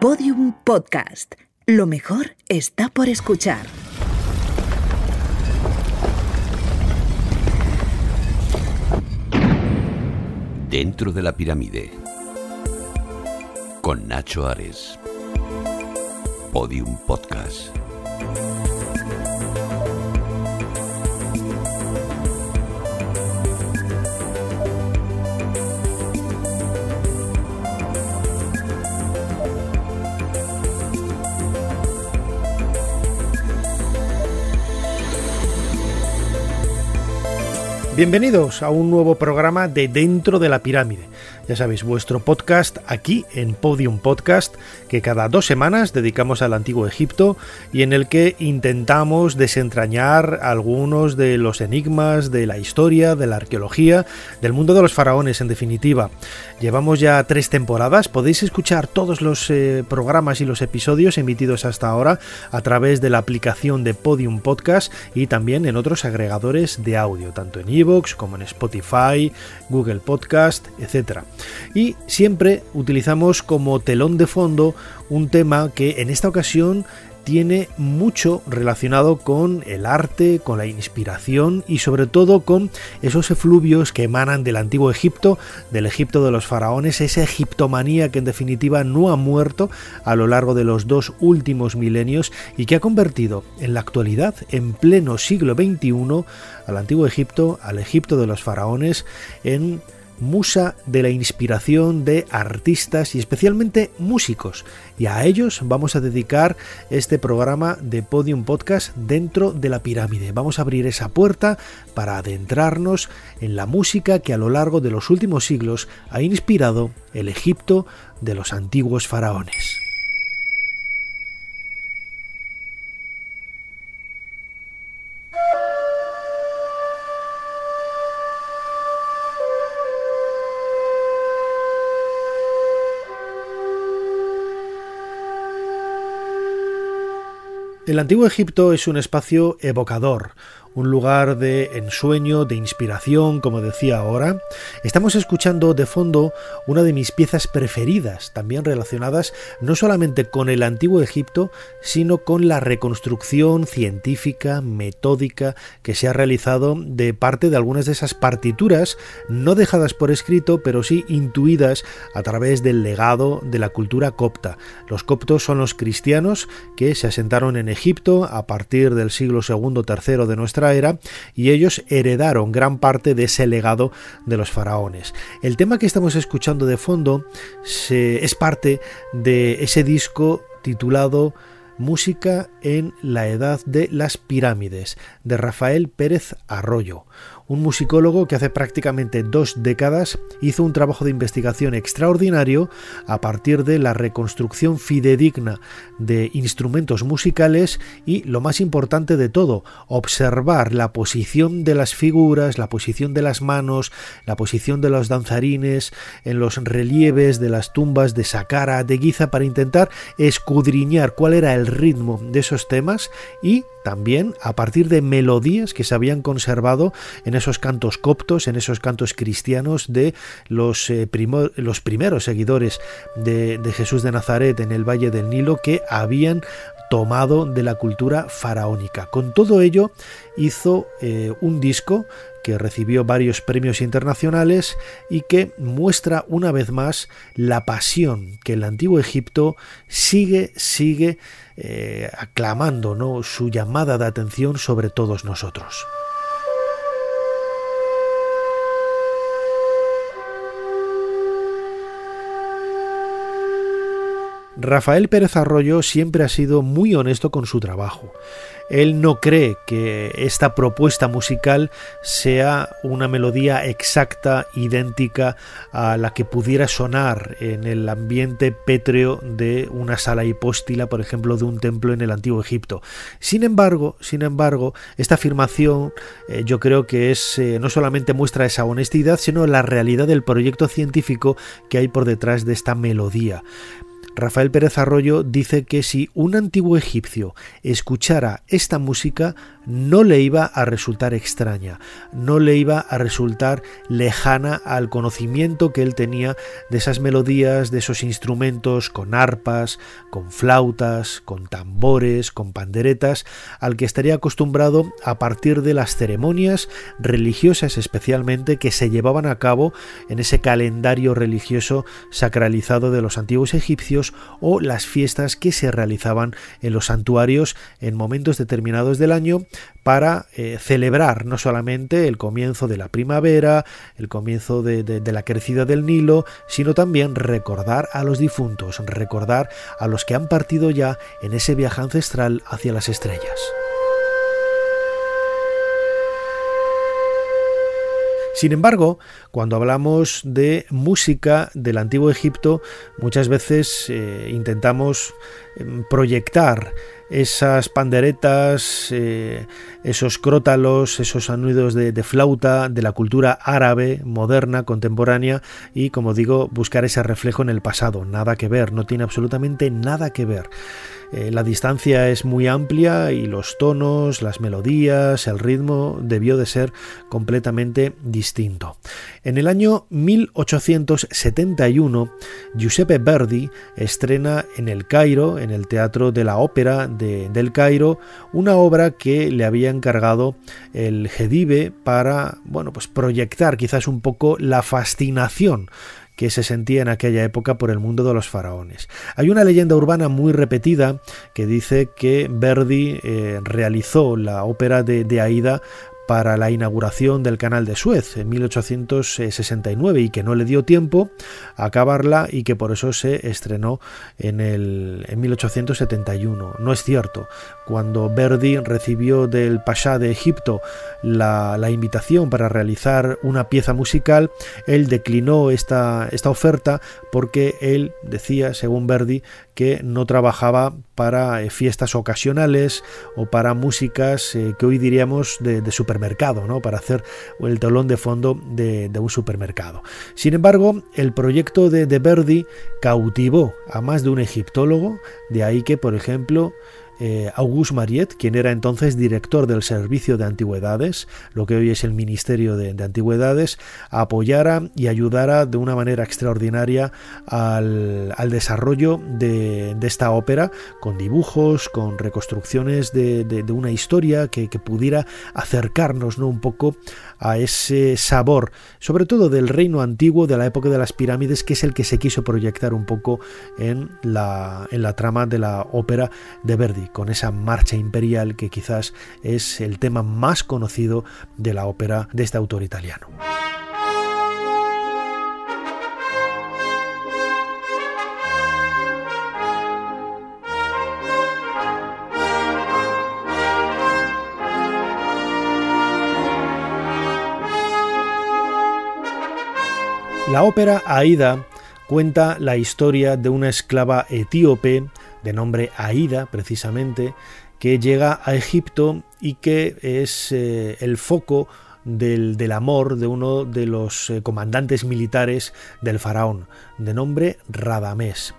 Podium Podcast. Lo mejor está por escuchar. Dentro de la pirámide. Con Nacho Ares. Podium Podcast. Bienvenidos a un nuevo programa de Dentro de la Pirámide. Ya sabéis, vuestro podcast aquí en Podium Podcast, que cada dos semanas dedicamos al antiguo Egipto y en el que intentamos desentrañar algunos de los enigmas de la historia, de la arqueología, del mundo de los faraones en definitiva. Llevamos ya tres temporadas, podéis escuchar todos los eh, programas y los episodios emitidos hasta ahora a través de la aplicación de Podium Podcast y también en otros agregadores de audio, tanto en Evox como en Spotify, Google Podcast, etc. Y siempre utilizamos como telón de fondo un tema que en esta ocasión tiene mucho relacionado con el arte, con la inspiración y sobre todo con esos efluvios que emanan del antiguo Egipto, del Egipto de los faraones, esa egiptomanía que en definitiva no ha muerto a lo largo de los dos últimos milenios y que ha convertido en la actualidad, en pleno siglo XXI, al antiguo Egipto, al Egipto de los faraones, en musa de la inspiración de artistas y especialmente músicos. Y a ellos vamos a dedicar este programa de Podium Podcast dentro de la pirámide. Vamos a abrir esa puerta para adentrarnos en la música que a lo largo de los últimos siglos ha inspirado el Egipto de los antiguos faraones. El antiguo Egipto es un espacio evocador, un lugar de ensueño, de inspiración, como decía ahora. Estamos escuchando de fondo una de mis piezas preferidas, también relacionadas no solamente con el antiguo Egipto, sino con la reconstrucción científica, metódica, que se ha realizado de parte de algunas de esas partituras, no dejadas por escrito, pero sí intuidas a través del legado de la cultura copta. Los coptos son los cristianos que se asentaron en Egipto a partir del siglo II III de nuestra era y ellos heredaron gran parte de ese legado de los faraones. El tema que estamos escuchando de fondo es parte de ese disco titulado Música en la Edad de las Pirámides, de Rafael Pérez Arroyo, un musicólogo que hace prácticamente dos décadas hizo un trabajo de investigación extraordinario a partir de la reconstrucción fidedigna de instrumentos musicales y, lo más importante de todo, observar la posición de las figuras, la posición de las manos, la posición de los danzarines en los relieves de las tumbas de Saqqara, de Giza, para intentar escudriñar cuál era el ritmo de esos temas y también a partir de melodías que se habían conservado en esos cantos coptos, en esos cantos cristianos de los, eh, primeros seguidores de, Jesús de Nazaret en el Valle del Nilo que habían tomado de la cultura faraónica. Con todo ello hizo eh, un disco que recibió varios premios internacionales y que muestra una vez más la pasión que el antiguo Egipto sigue, sigue eh, aclamando ¿no? su llamada de atención sobre todos nosotros. Rafael Pérez Arroyo siempre ha sido muy honesto con su trabajo. Él no cree que esta propuesta musical sea una melodía exacta, idéntica a la que pudiera sonar en el ambiente pétreo de una sala hipóstila, por ejemplo, de un templo en el antiguo Egipto. Sin embargo, sin embargo, esta afirmación eh, yo creo que es eh, no solamente muestra esa honestidad, sino la realidad del proyecto científico que hay por detrás de esta melodía. Rafael Pérez Arroyo dice que si un antiguo egipcio escuchara esta música no le iba a resultar extraña, no le iba a resultar lejana al conocimiento que él tenía de esas melodías, de esos instrumentos con arpas, con flautas, con tambores, con panderetas, al que estaría acostumbrado a partir de las ceremonias religiosas especialmente que se llevaban a cabo en ese calendario religioso sacralizado de los antiguos egipcios o las fiestas que se realizaban en los santuarios en momentos determinados del año para eh, celebrar no solamente el comienzo de la primavera, el comienzo de, la crecida del Nilo, sino también recordar a los difuntos, recordar a los que han partido ya en ese viaje ancestral hacia las estrellas. Sin embargo, cuando hablamos de música del antiguo Egipto, muchas veces eh, intentamos em, proyectar esas panderetas, eh, esos crótalos, esos anudos de, de, flauta de la cultura árabe moderna, contemporánea, y como digo, buscar ese reflejo en el pasado. Nada que ver, no tiene absolutamente nada que ver. Eh, la distancia es muy amplia y los tonos, las melodías, el ritmo debió de ser completamente distinto. En el año 1871, Giuseppe Verdi estrena en el Cairo, en el Teatro de la Ópera de, del Cairo, una obra que le había encargado el Gedive para, bueno, pues proyectar quizás un poco la fascinación que se sentía en aquella época por el mundo de los faraones. Hay una leyenda urbana muy repetida que dice que Verdi eh, realizó la ópera de, de Aida para la inauguración del canal de Suez en 1869 y que no le dio tiempo a acabarla y que por eso se estrenó en, el, en 1871. No es cierto. Cuando Verdi recibió del Pasha de Egipto la, la, invitación para realizar una pieza musical, él declinó esta, esta oferta porque él decía, según Verdi, que no trabajaba para eh, fiestas ocasionales o para músicas eh, que hoy diríamos de, de, supermercado, ¿no? para hacer el telón de fondo de, de un supermercado. Sin embargo, el proyecto de, de Verdi cautivó a más de un egiptólogo, de ahí que, por ejemplo, eh, Auguste Mariette, quien era entonces director del Servicio de Antigüedades, lo que hoy es el Ministerio de, de Antigüedades, apoyara y ayudara de una manera extraordinaria al, al desarrollo de, esta ópera, con dibujos, con reconstrucciones de, de una historia que, que, pudiera acercarnos ¿no? un poco a ese sabor, sobre todo del reino antiguo, de la época de las pirámides, que es el que se quiso proyectar un poco en la, en la trama de la ópera de Verdi con esa marcha imperial que quizás es el tema más conocido de la ópera de este autor italiano. La ópera Aida cuenta la historia de una esclava etíope de nombre Aida precisamente, que llega a Egipto y que es eh, el foco del, del, amor de uno de los eh, comandantes militares del faraón, de nombre Radamés.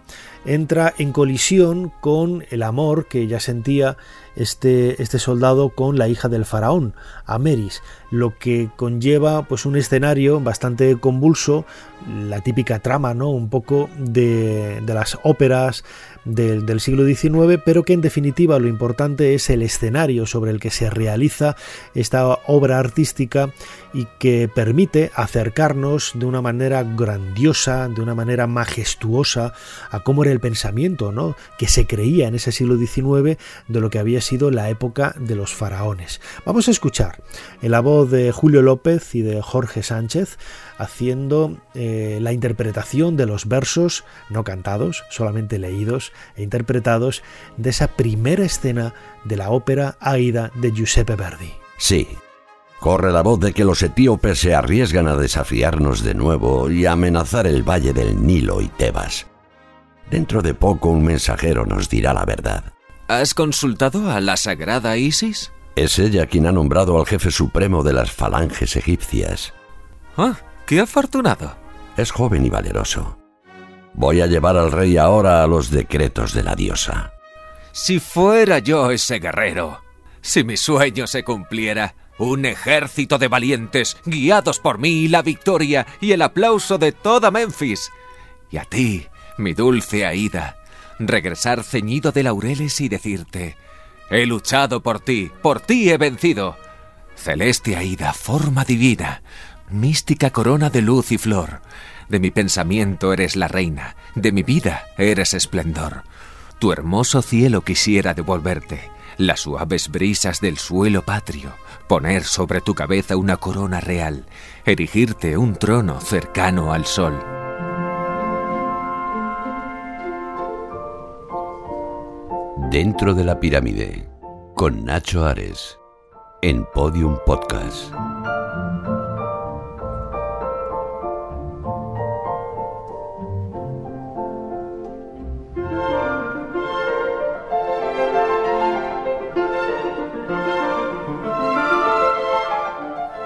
Entra en colisión con el amor que ya sentía este, este soldado con la hija del faraón, Ameris, lo que conlleva pues un escenario bastante convulso, la típica trama, ¿no? Un poco de, de las óperas del, siglo XIX, pero que en definitiva lo importante es el escenario sobre el que se realiza esta obra artística y que permite acercarnos de una manera grandiosa, de una manera majestuosa a cómo era el pensamiento, ¿no? que se creía en ese siglo XIX de lo que había sido la época de los faraones. Vamos a escuchar en la voz de Julio López y de Jorge Sánchez haciendo eh, la interpretación de los versos no cantados, solamente leídos e interpretados de esa primera escena de la ópera Aida de Giuseppe Verdi. Sí, corre la voz de que los etíopes se arriesgan a desafiarnos de nuevo y a amenazar el valle del Nilo y Tebas. Dentro de poco un mensajero nos dirá la verdad. ¿Has consultado a la sagrada Isis? Es ella quien ha nombrado al jefe supremo de las falanges egipcias. Ah, ¡Qué afortunado! Es joven y valeroso. Voy a llevar al rey ahora a los decretos de la diosa. Si fuera yo ese guerrero, si mi sueño se cumpliera, un ejército de valientes, guiados por mí, la victoria y el aplauso de toda Memphis. Y a ti, mi dulce Aida, regresar ceñido de laureles y decirte, he luchado por ti, por ti he vencido. Celeste Aida, forma divina, mística corona de luz y flor, de mi pensamiento eres la reina, de mi vida eres esplendor. Tu hermoso cielo quisiera devolverte, las suaves brisas del suelo patrio, poner sobre tu cabeza una corona real, erigirte un trono cercano al sol. Dentro de la pirámide, con Nacho Ares, en Podium Podcast.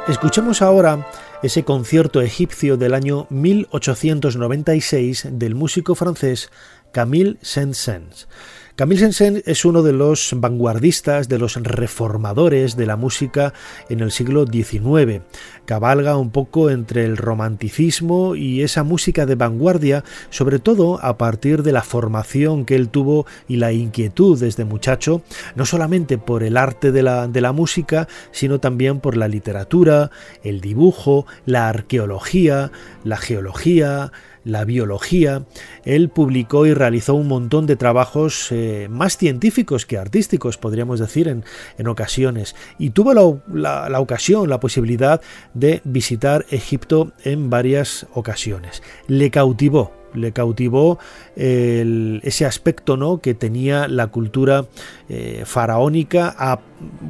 Escuchemos ahora ese concierto egipcio del año 1896 del músico francés Camille Saint-Saëns. Camille Saint-Saëns es uno de los vanguardistas, de los reformadores de la música en el siglo XIX. Cabalga un poco entre el romanticismo y esa música de vanguardia, sobre todo a partir de la formación que él tuvo y la inquietud desde muchacho, no solamente por el arte de la, de la música, sino también por la literatura, el dibujo, la arqueología, la geología, la biología. Él publicó y realizó un montón de trabajos eh, más científicos que artísticos, podríamos decir, en, en ocasiones. Y tuvo la, la, ocasión, la posibilidad de visitar Egipto en varias ocasiones. Le cautivó le cautivó ese aspecto ¿no? que tenía la cultura eh, faraónica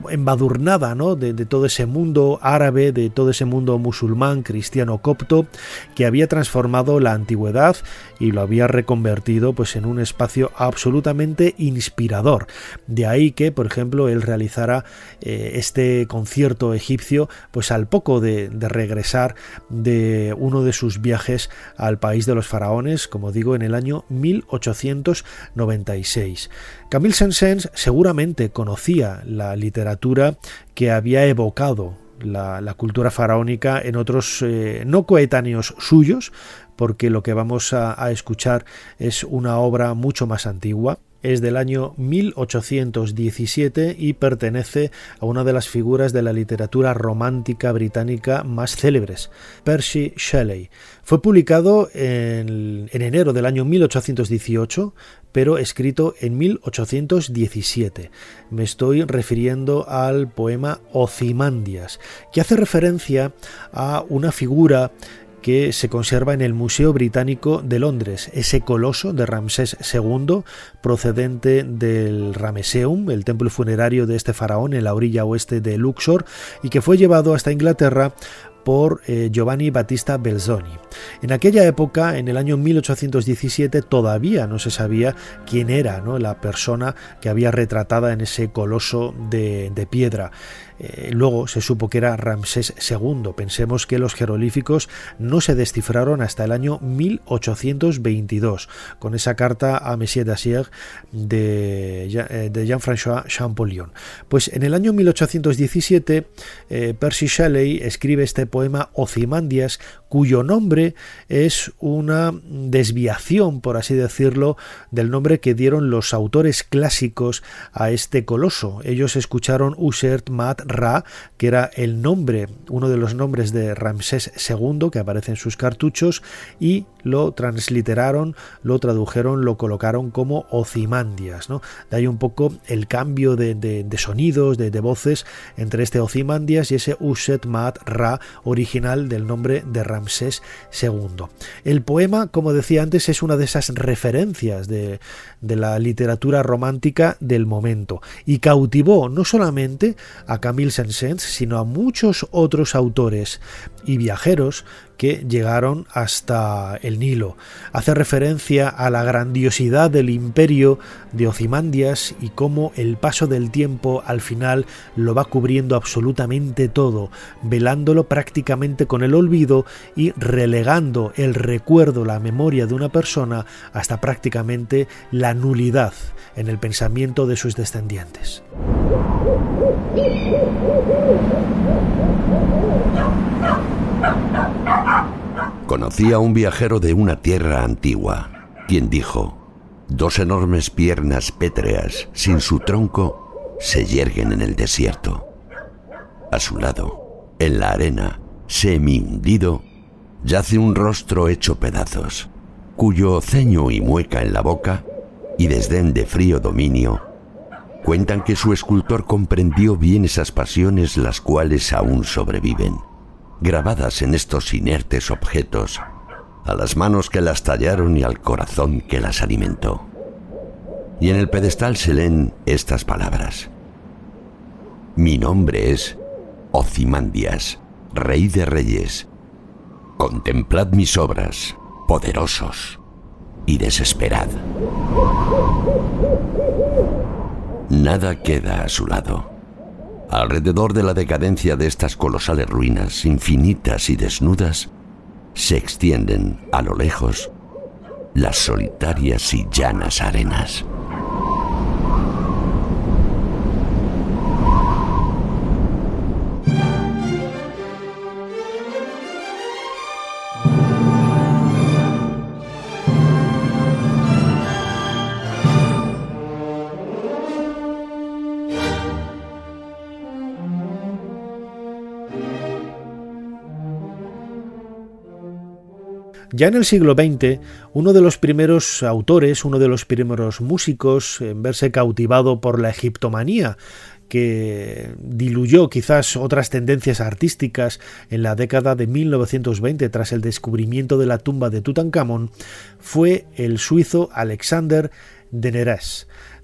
embadurnada ¿no? de, todo ese mundo árabe, de todo ese mundo musulmán, cristiano copto, que había transformado la antigüedad y lo había reconvertido pues, en un espacio absolutamente inspirador. De ahí que, por ejemplo, él realizara eh, este concierto egipcio pues, al poco de regresar de uno de sus viajes al país de los faraones, como digo, en el año 1896. Camille Saint-Saëns seguramente conocía la literatura que había evocado la, cultura faraónica en otros eh, no coetáneos suyos, porque lo que vamos a, a escuchar es una obra mucho más antigua, es del año 1817 y pertenece a una de las figuras de la literatura romántica británica más célebres, Percy Shelley. Fue publicado en, en enero del año 1818, pero escrito en 1817. Me estoy refiriendo al poema Ozymandias, que hace referencia a una figura que se conserva en el Museo Británico de Londres, ese coloso de Ramsés II, procedente del Rameseum, el templo funerario de este faraón en la orilla oeste de Luxor, y que fue llevado hasta Inglaterra por eh, Giovanni Battista Belzoni. En aquella época, en el año 1817, todavía no se sabía quién era ¿no? la persona que había retratada en ese coloso de, de piedra. Eh, luego se supo que era Ramsés II. Pensemos que los jeroglíficos no se descifraron hasta el año 1822, con esa carta a Messier Dacier de, eh, de Jean-François Champollion. Pues en el año 1817, eh, Percy Shelley escribe este poema Ozymandias, cuyo nombre es una desviación, por así decirlo, del nombre que dieron los autores clásicos a este coloso. Ellos escucharon Usert Mat Ra, que era el nombre, uno de los nombres de Ramsés II que aparece en sus cartuchos, y lo transliteraron, lo tradujeron, lo colocaron como Ozymandias. ¿no? De ahí un poco el cambio de, sonidos, de, voces entre este Ozymandias y ese Uset Mat Ra original del nombre de Ramsés II. El poema, como decía antes, es una de esas referencias de, de la literatura romántica del momento y cautivó no solamente a Camille Saint-Saëns, sino a muchos otros autores y viajeros que llegaron hasta el Nilo. Hace referencia a la grandiosidad del imperio de Ocimandias y cómo el paso del tiempo al final lo va cubriendo absolutamente todo, velándolo prácticamente con el olvido y relegando el recuerdo, la memoria de una persona hasta prácticamente la nulidad en el pensamiento de sus descendientes. Conocí a un viajero de una tierra antigua, quien dijo, dos enormes piernas pétreas sin su tronco se yerguen en el desierto. A su lado, en la arena, semi hundido, yace un rostro hecho pedazos, cuyo ceño y mueca en la boca y desdén de frío dominio cuentan que su escultor comprendió bien esas pasiones las cuales aún sobreviven grabadas en estos inertes objetos, a las manos que las tallaron y al corazón que las alimentó. Y en el pedestal se leen estas palabras. Mi nombre es Ocimandias, rey de reyes. Contemplad mis obras, poderosos, y desesperad. Nada queda a su lado. Alrededor de la decadencia de estas colosales ruinas, infinitas y desnudas, se extienden, a lo lejos, las solitarias y llanas arenas. Ya en el siglo XX, uno de los primeros autores, uno de los primeros músicos en verse cautivado por la egiptomanía, que diluyó quizás otras tendencias artísticas en la década de 1920 tras el descubrimiento de la tumba de Tutankamón, fue el suizo Alexander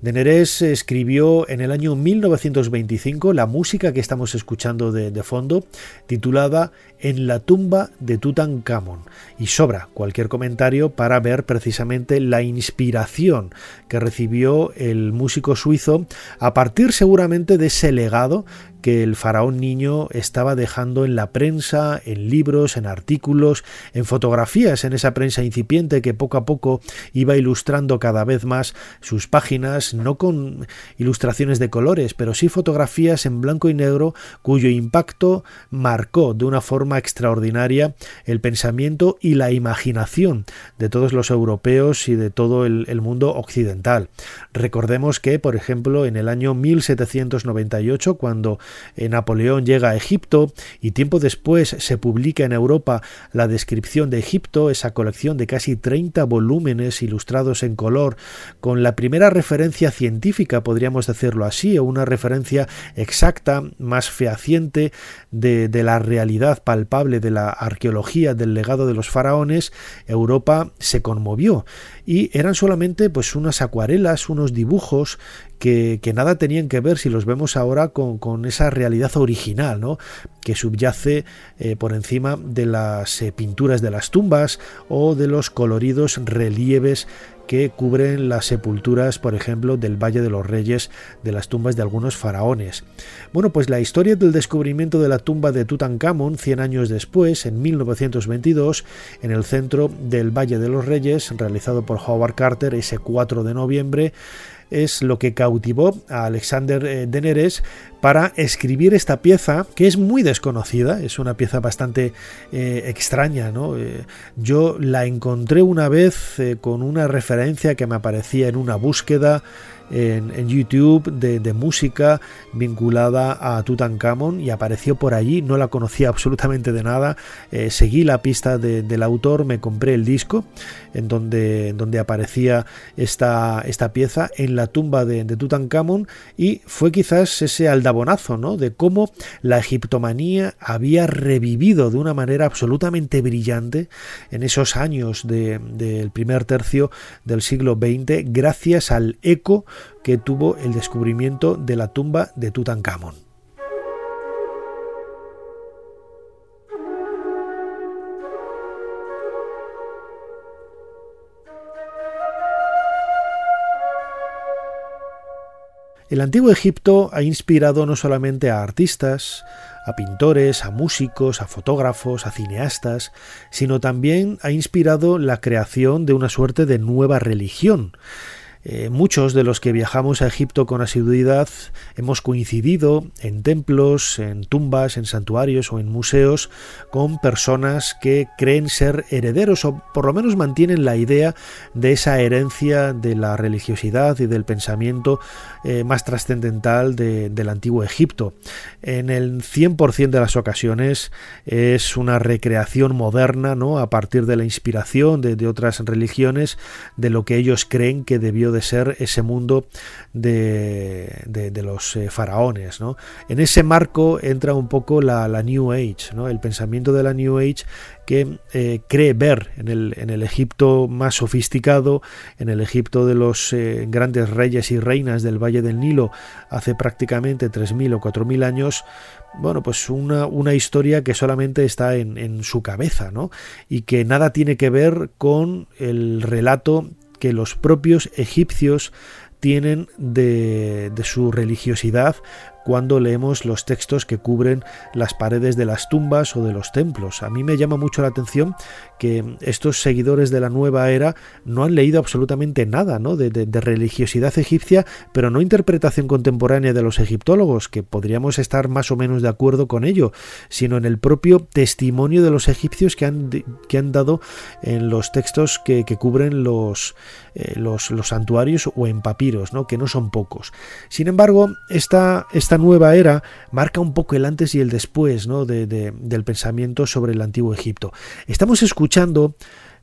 Deneres escribió en el año 1925 la música que estamos escuchando de, de fondo, titulada En la tumba de Tutankamón. Y sobra cualquier comentario para ver precisamente la inspiración que recibió el músico suizo a partir seguramente de ese legado que el faraón niño estaba dejando en la prensa, en libros, en artículos, en fotografías, en esa prensa incipiente que poco a poco iba ilustrando cada vez más sus páginas, no con ilustraciones de colores, pero sí fotografías en blanco y negro cuyo impacto marcó de una forma extraordinaria el pensamiento y la imaginación de todos los europeos y de todo el, mundo occidental. Recordemos que, por ejemplo, en el año 1798, cuando Napoleón llega a Egipto y tiempo después se publica en Europa la descripción de Egipto, esa colección de casi 30 volúmenes ilustrados en color, con la primera referencia científica, podríamos decirlo así, o una referencia exacta, más fehaciente de, de la realidad palpable de la arqueología del legado de los faraones, Europa se conmovió. Y eran solamente pues unas acuarelas, unos dibujos que, nada tenían que ver si los vemos ahora con, esa realidad original, ¿no? que subyace eh, por encima de las eh, pinturas de las tumbas o de los coloridos relieves que cubren las sepulturas, por ejemplo, del Valle de los Reyes, de las tumbas de algunos faraones. Bueno, pues la historia del descubrimiento de la tumba de Tutankamón 100 años después, en 1922, en el centro del Valle de los Reyes, realizado por Howard Carter ese 4 de noviembre, es lo que cautivó a Alexander eh, Deneres para escribir esta pieza que es muy desconocida, es una pieza bastante eh, extraña. ¿no? Eh, yo la encontré una vez con una referencia que me aparecía en una búsqueda en, YouTube de, música vinculada a Tutankamón y apareció por allí, no la conocía absolutamente de nada, eh, seguí la pista del autor, me compré el disco en donde, donde aparecía esta, esta pieza en la tumba de, de Tutankamón y fue quizás ese aldabonazo ¿no? de cómo la egiptomanía había revivido de una manera absolutamente brillante en esos años del primer tercio del siglo XX gracias al eco que tuvo el descubrimiento de la tumba de Tutankamón. El antiguo Egipto ha inspirado no solamente a artistas, a pintores, a músicos, a fotógrafos, a cineastas, sino también ha inspirado la creación de una suerte de nueva religión, eh, muchos de los que viajamos a Egipto con asiduidad hemos coincidido en templos, en tumbas, en santuarios o en museos con personas que creen ser herederos o por lo menos mantienen la idea de esa herencia de la religiosidad y del pensamiento eh, más trascendental del antiguo Egipto. En el 100% de las ocasiones es una recreación moderna ¿no? a partir de la inspiración de, de otras religiones de lo que ellos creen que debió de ser ese mundo de, de, los eh, faraones. ¿no? En ese marco entra un poco la, New Age, ¿no? el pensamiento de la New Age que eh, cree ver en el, en el, Egipto más sofisticado, en el Egipto de los eh, grandes reyes y reinas del Valle del Nilo hace prácticamente 3.000 o 4.000 años, bueno, pues una, una historia que solamente está en, en, su cabeza, ¿no? Y que nada tiene que ver con el relato que los propios egipcios tienen de, su religiosidad cuando leemos los textos que cubren las paredes de las tumbas o de los templos. A mí me llama mucho la atención que estos seguidores de la nueva era no han leído absolutamente nada de, religiosidad egipcia, pero no interpretación contemporánea de los egiptólogos, que podríamos estar más o menos de acuerdo con ello, sino en el propio testimonio de los egipcios que han, que han dado en los textos que, cubren los, eh, los, los, santuarios o en papiros, ¿no? que no son pocos. Sin embargo, esta nueva era marca un poco el antes y el después ¿no? de, de, del pensamiento sobre el antiguo Egipto. Estamos escuchando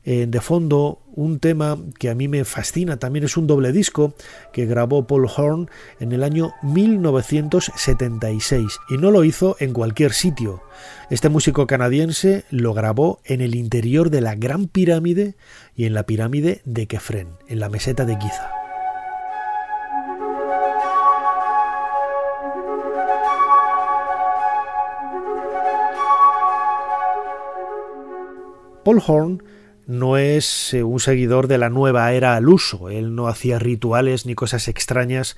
eh, de fondo un tema que a mí me fascina, también es un doble disco que grabó Paul Horn en el año 1976 y no lo hizo en cualquier sitio. Este músico canadiense lo grabó en el interior de la Gran Pirámide y en la pirámide de Kefren, en la meseta de Giza. Paul Horn no es eh, un seguidor de la nueva era al uso. Él no hacía rituales ni cosas extrañas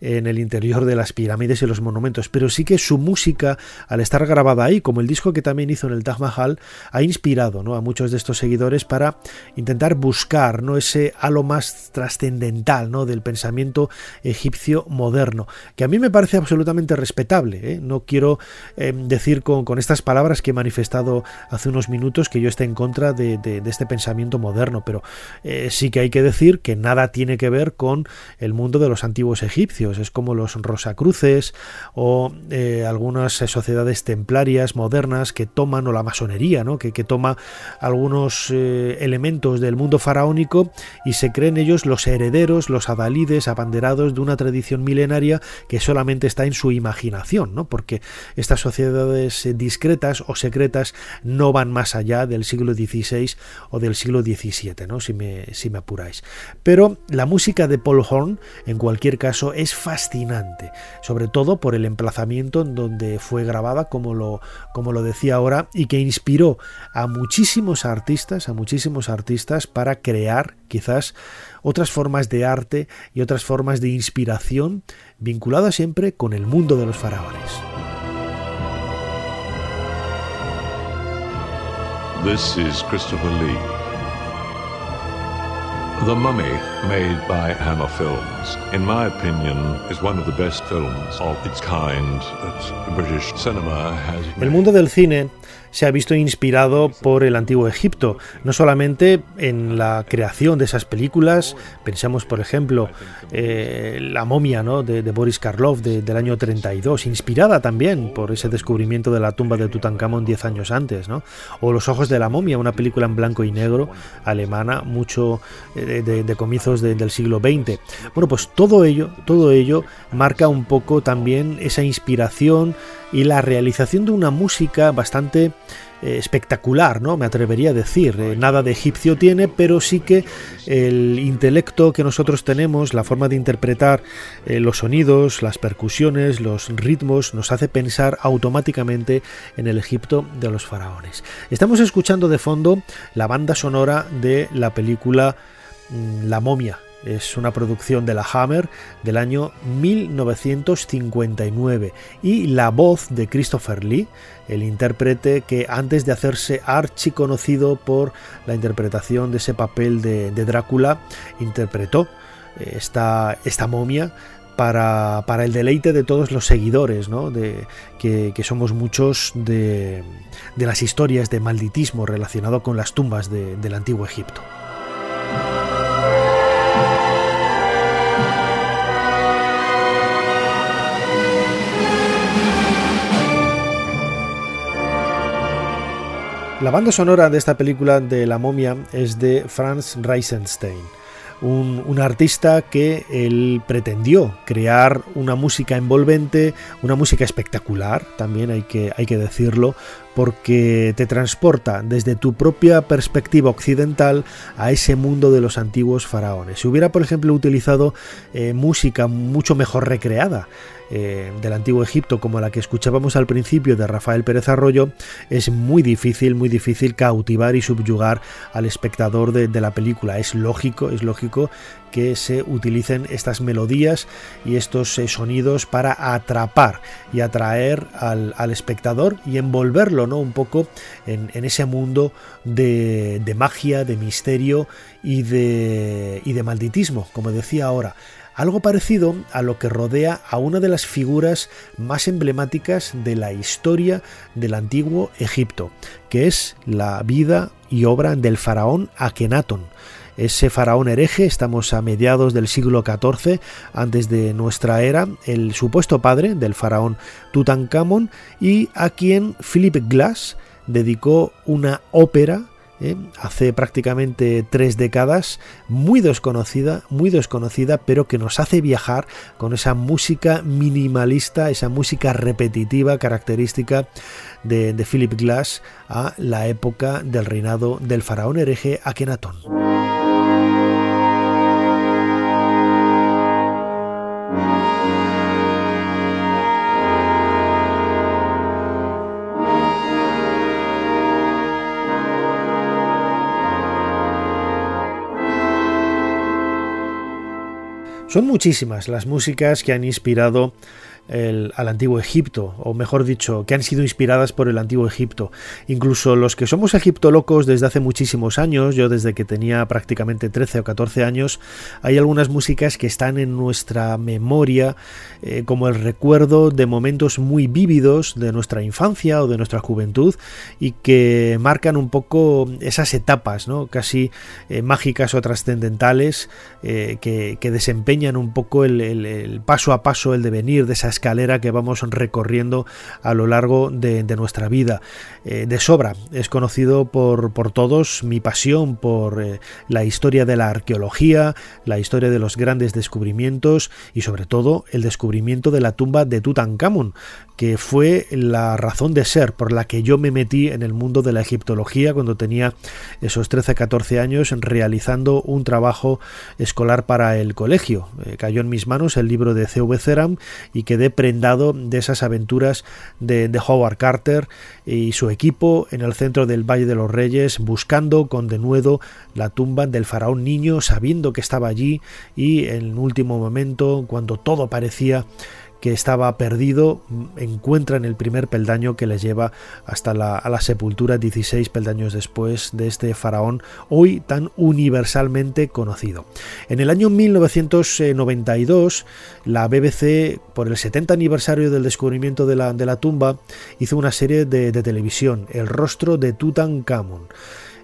en el interior de las pirámides y los monumentos, pero sí que su música, al estar grabada ahí, como el disco que también hizo en el Taj Mahal, ha inspirado ¿no? a muchos de estos seguidores para intentar buscar ¿no? ese halo más trascendental ¿no? del pensamiento egipcio moderno, que a mí me parece absolutamente respetable. ¿eh? No quiero eh, decir con, estas palabras que he manifestado hace unos minutos que yo esté en contra de este pensamiento moderno, pero eh, sí que hay que decir que nada tiene que ver con el mundo de los antiguos egipcios es como los Rosacruces o eh, algunas sociedades templarias modernas que toman, o la masonería, ¿no? que, que toma algunos eh, elementos del mundo faraónico y se creen ellos los herederos, los adalides, abanderados de una tradición milenaria que solamente está en su imaginación, ¿no? porque estas sociedades discretas o secretas no van más allá del siglo XVI o del siglo XVII, ¿no? si, me, si me apuráis. Pero la música de Paul Horn, en cualquier caso, es fascinante, sobre todo por el emplazamiento en donde fue grabada, como lo, como lo decía ahora, y que inspiró a muchísimos artistas, a muchísimos artistas para crear quizás otras formas de arte y otras formas de inspiración vinculadas siempre con el mundo de los faraones. This is Christopher Lee. The Mummy, made by Hammer Films, in my opinion, is one of the best films of its kind that British cinema has made. El mundo del cine se ha visto inspirado por el antiguo Egipto, no solamente en la creación de esas películas, pensamos por ejemplo eh, La momia ¿no? de, Boris Karloff de, del año 32, inspirada también por ese descubrimiento de la tumba de Tutankamón 10 años antes, ¿no? o Los ojos de la momia, una película en blanco y negro alemana, mucho eh, de, de comienzos del siglo XX. Bueno, pues todo ello, todo ello marca un poco también esa inspiración y la realización de una música bastante eh, espectacular, ¿no? Me atrevería a decir. Eh, nada de egipcio tiene, pero sí que el intelecto que nosotros tenemos, la forma de interpretar eh, los sonidos, las percusiones, los ritmos, nos hace pensar automáticamente en el Egipto de los faraones. Estamos escuchando de fondo la banda sonora de la película mm, La momia Es una producción de la Hammer del año 1959 y la voz de Christopher Lee, el intérprete que antes de hacerse archiconocido por la interpretación de ese papel de, Drácula, interpretó eh, esta, esta momia para, el deleite de todos los seguidores, ¿no? de, que, somos muchos de, las historias de malditismo relacionado con las tumbas del antiguo Egipto. La banda sonora de esta película de La momia es de Franz Reisenstein, un, artista que él pretendió crear una música envolvente, una música espectacular, también hay que, hay que decirlo, porque te transporta desde tu propia perspectiva occidental a ese mundo de los antiguos faraones. Si hubiera, por ejemplo, utilizado eh, música mucho mejor recreada, eh, del antiguo Egipto como la que escuchábamos al principio de Rafael Pérez Arroyo, es muy difícil, muy difícil cautivar y subyugar al espectador de, la película. Es lógico, es lógico que se utilicen estas melodías y estos eh, sonidos para atrapar y atraer al, espectador y envolverlo ¿no? un poco en, ese mundo de, de, magia, de misterio y de, y de malditismo, como decía ahora algo parecido a lo que rodea a una de las figuras más emblemáticas de la historia del antiguo Egipto, que es la vida y obra del faraón Akenatón. Ese faraón hereje, estamos a mediados del siglo XIV antes de nuestra era, el supuesto padre del faraón Tutankamón y a quien Philip Glass dedicó una ópera ¿eh? hace prácticamente tres décadas, muy desconocida, muy desconocida, pero que nos hace viajar con esa música minimalista, esa música repetitiva característica de, de Philip Glass a la época del reinado del faraón hereje Akenatón. Son muchísimas las músicas que han inspirado al antiguo Egipto, o mejor dicho, que han sido inspiradas por el antiguo Egipto. Incluso los que somos egiptolocos desde hace muchísimos años, yo desde que tenía prácticamente 13 o 14 años, hay algunas músicas que están en nuestra memoria eh, como el recuerdo de momentos muy vívidos de nuestra infancia o de nuestra juventud y que marcan un poco esas etapas, ¿no? casi eh, mágicas o trascendentales eh, que, desempeñan un poco el, el paso a paso, el devenir de esas escalera que vamos recorriendo a lo largo de, nuestra vida. Eh, de sobra es conocido por, por todos mi pasión por eh, la historia de la arqueología, la historia de los grandes descubrimientos y sobre todo el descubrimiento de la tumba de Tutankamón, que fue la razón de ser por la que yo me metí en el mundo de la egiptología cuando tenía esos 13-14 años realizando un trabajo escolar para el colegio. Eh, cayó en mis manos el libro de C.V. Ceram y quedé prendado de esas aventuras de, Howard Carter y su equipo en el centro del Valle de los Reyes buscando con denuedo la tumba del faraón niño sabiendo que estaba allí y en último momento cuando todo parecía que estaba perdido, encuentran el primer peldaño que les lleva hasta la, a la sepultura 16 peldaños después de este faraón hoy tan universalmente conocido. En el año 1992, la BBC, por el 70 aniversario del descubrimiento de la, de la tumba, hizo una serie de, de televisión, El rostro de Tutankamón.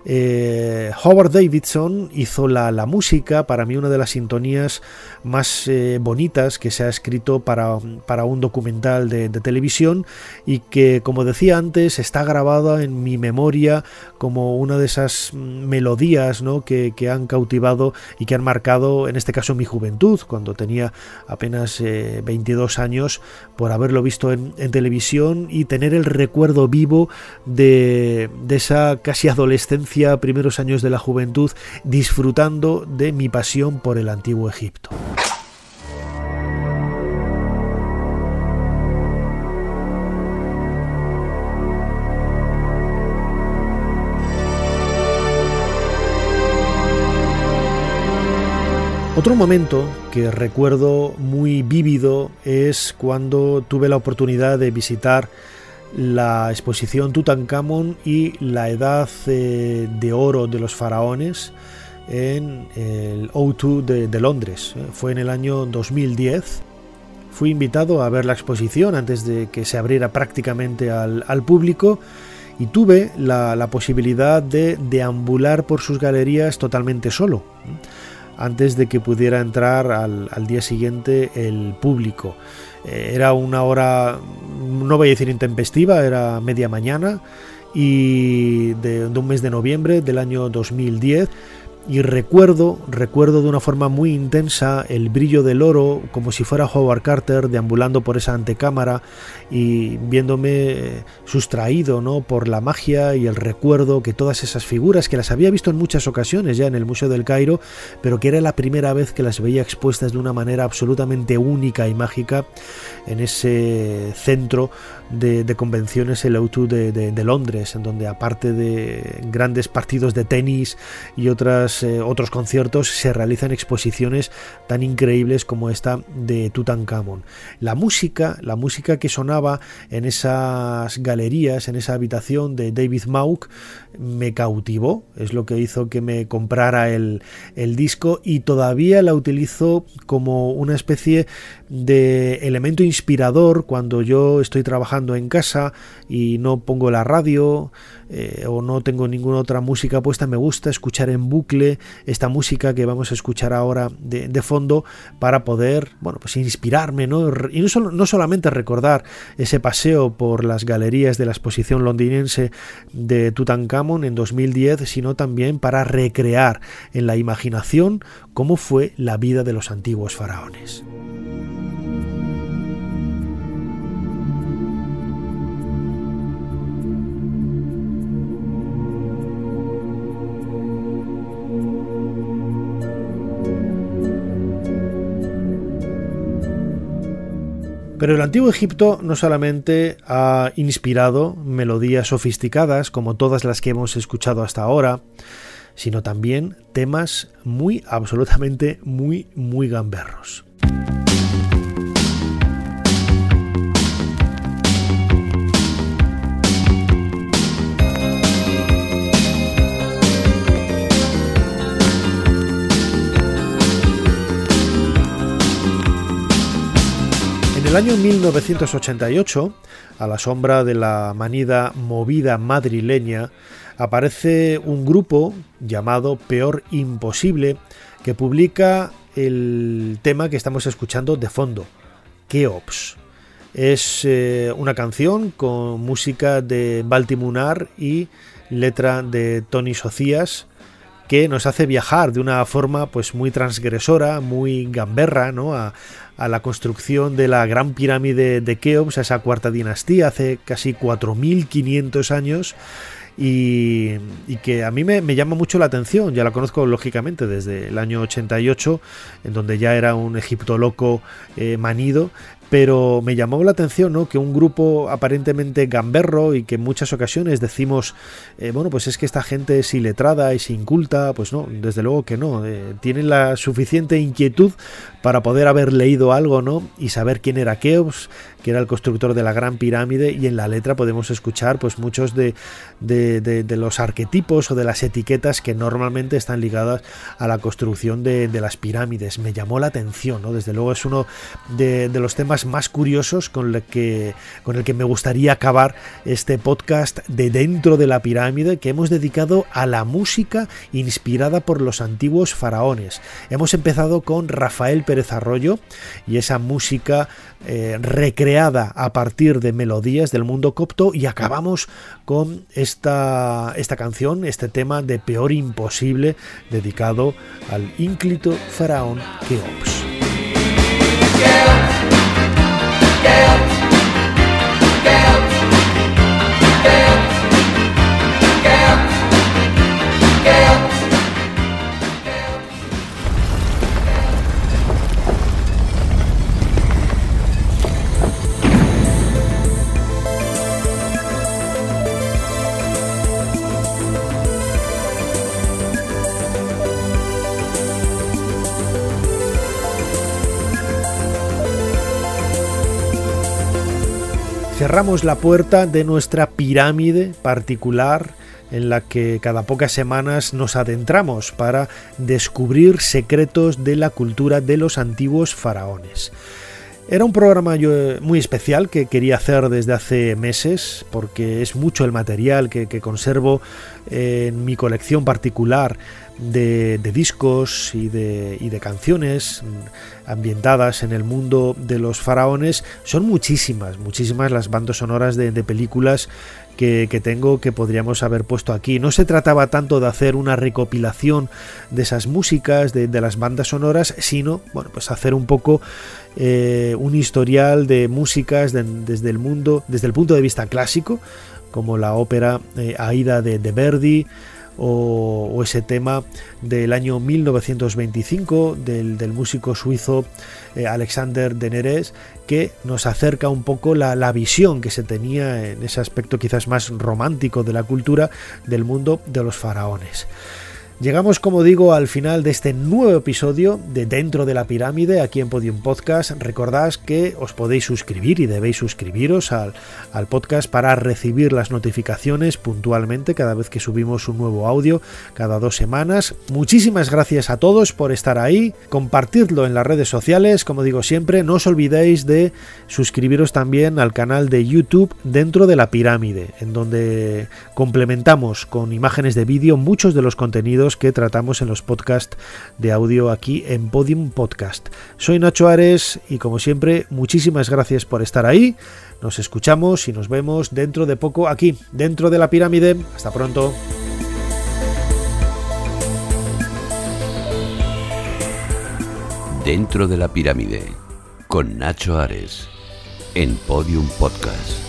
Eh, Howard Davidson hizo la, música, para mí una de las sintonías más eh, bonitas que se ha escrito para, para un documental de, televisión y que, como decía antes, está grabada en mi memoria como una de esas melodías ¿no? que, han cautivado y que han marcado, en este caso, mi juventud, cuando tenía apenas 22 eh, años, por haberlo visto en, televisión y tener el recuerdo vivo de, de esa casi adolescencia primeros años de la juventud, disfrutando de mi pasión por el antiguo Egipto. Otro momento que recuerdo muy vívido es cuando tuve la oportunidad de visitar la exposición Tutankamón y la edad eh, de oro de los faraones en el O2 de, Londres. Fue en el año 2010. Fui invitado a ver la exposición antes de que se abriera prácticamente al, público y tuve la, posibilidad de deambular por sus galerías totalmente solo antes de que pudiera entrar al, día siguiente el público. Eh, era una hora, no voy a decir intempestiva, era media mañana y de un mes de noviembre del año 2010 y recuerdo, recuerdo de una forma muy intensa el brillo del oro, como si fuera Howard Carter deambulando por esa antecámara y viéndome sustraído ¿no? por la magia y el recuerdo que todas esas figuras, que las había visto en muchas ocasiones ya en el Museo del Cairo, pero que era la primera vez que las veía expuestas de una manera absolutamente única y mágica en ese centro de, convenciones, el O2 de, Londres, en donde aparte de grandes partidos de tenis y otras, eh, otros conciertos, se realizan exposiciones tan increíbles como esta de Tutankamón. La música, la música que sonaba en esas galerías, en esa habitación de David Mauk, me cautivó, es lo que hizo que me comprara el, el disco y todavía la utilizo como una especie de elemento inspirador cuando yo estoy trabajando en casa y no pongo la radio eh, o no tengo ninguna otra música puesta, me gusta escuchar en bucle esta música que vamos a escuchar ahora de, fondo para poder, bueno, pues inspirarme, ¿no? Y no, no solamente recordar ese paseo por las galerías de la exposición londinense de Tutankamón en 2010, sino también para recrear en la imaginación cómo fue la vida de los antiguos faraones. Pero el antiguo Egipto no solamente ha inspirado melodías sofisticadas como todas las que hemos escuchado hasta ahora, sino también temas muy, absolutamente muy, muy gamberros. El año 1988, a la sombra de la manida movida madrileña, aparece un grupo llamado Peor Imposible que publica el tema que estamos escuchando de fondo, Keops. Es eh, una canción con música de Baltimunar y letra de Tony Socias que nos hace viajar de una forma pues muy transgresora, muy gamberra, ¿no? A la construcción de la gran pirámide de Keops, a esa cuarta dinastía, hace casi 4.500 años. Y, que a mí me, llama mucho la atención, ya la conozco lógicamente desde el año 88, en donde ya era un Egipto loco eh, manido, pero me llamó la atención ¿no? que un grupo aparentemente gamberro y que en muchas ocasiones decimos, eh, bueno, pues es que esta gente es iletrada, es inculta, pues no, desde luego que no, eh, tienen la suficiente inquietud para poder haber leído algo, ¿no? Y saber quién era Keops, que era el constructor de la Gran Pirámide, y en la letra podemos escuchar pues muchos de, de, los arquetipos o de las etiquetas que normalmente están ligadas a la construcción de, las pirámides. Me llamó la atención, ¿no? Desde luego es uno de, los temas más curiosos con el, que, con el que me gustaría acabar este podcast de dentro de la pirámide que hemos dedicado a la música inspirada por los antiguos faraones. Hemos empezado con Rafael Pérez desarrollo y esa música eh, recreada a partir de melodías del mundo copto y acabamos con esta, esta canción, este tema de Peor Imposible dedicado al ínclito faraón Keops. Cerramos la puerta de nuestra pirámide particular en la que cada pocas semanas nos adentramos para descubrir secretos de la cultura de los antiguos faraones. Era un programa muy especial que quería hacer desde hace meses porque es mucho el material que, conservo en mi colección particular de, discos y de, y de, canciones ambientadas en el mundo de los faraones. Son muchísimas, muchísimas las bandas sonoras de, de películas que, tengo que podríamos haber puesto aquí. No se trataba tanto de hacer una recopilación de esas músicas, de, las bandas sonoras, sino bueno, pues hacer un poco eh, un historial de músicas desde el mundo, desde el punto de vista clásico, como la ópera eh, Aida de, de Verdi, o, ese tema del año 1925 del, músico suizo eh, Alexander Deneres que nos acerca un poco la, la, visión que se tenía en ese aspecto quizás más romántico de la cultura del mundo de los faraones. Llegamos, como digo, al final de este nuevo episodio de Dentro de la Pirámide aquí en Podium Podcast. Recordad que os podéis suscribir y debéis suscribiros al, al, podcast para recibir las notificaciones puntualmente cada vez que subimos un nuevo audio, cada dos semanas. Muchísimas gracias a todos por estar ahí, compartirlo en las redes sociales, como digo siempre, no os olvidéis de suscribiros también al canal de YouTube Dentro de la Pirámide, en donde complementamos con imágenes de vídeo muchos de los que tratamos en los podcasts de audio aquí en Podium Podcast. Soy Nacho Ares y como siempre, muchísimas gracias por estar ahí. Nos escuchamos y nos vemos dentro de poco aquí, dentro de la pirámide. Hasta pronto. Dentro de la pirámide, con Nacho Ares, en Podium Podcast.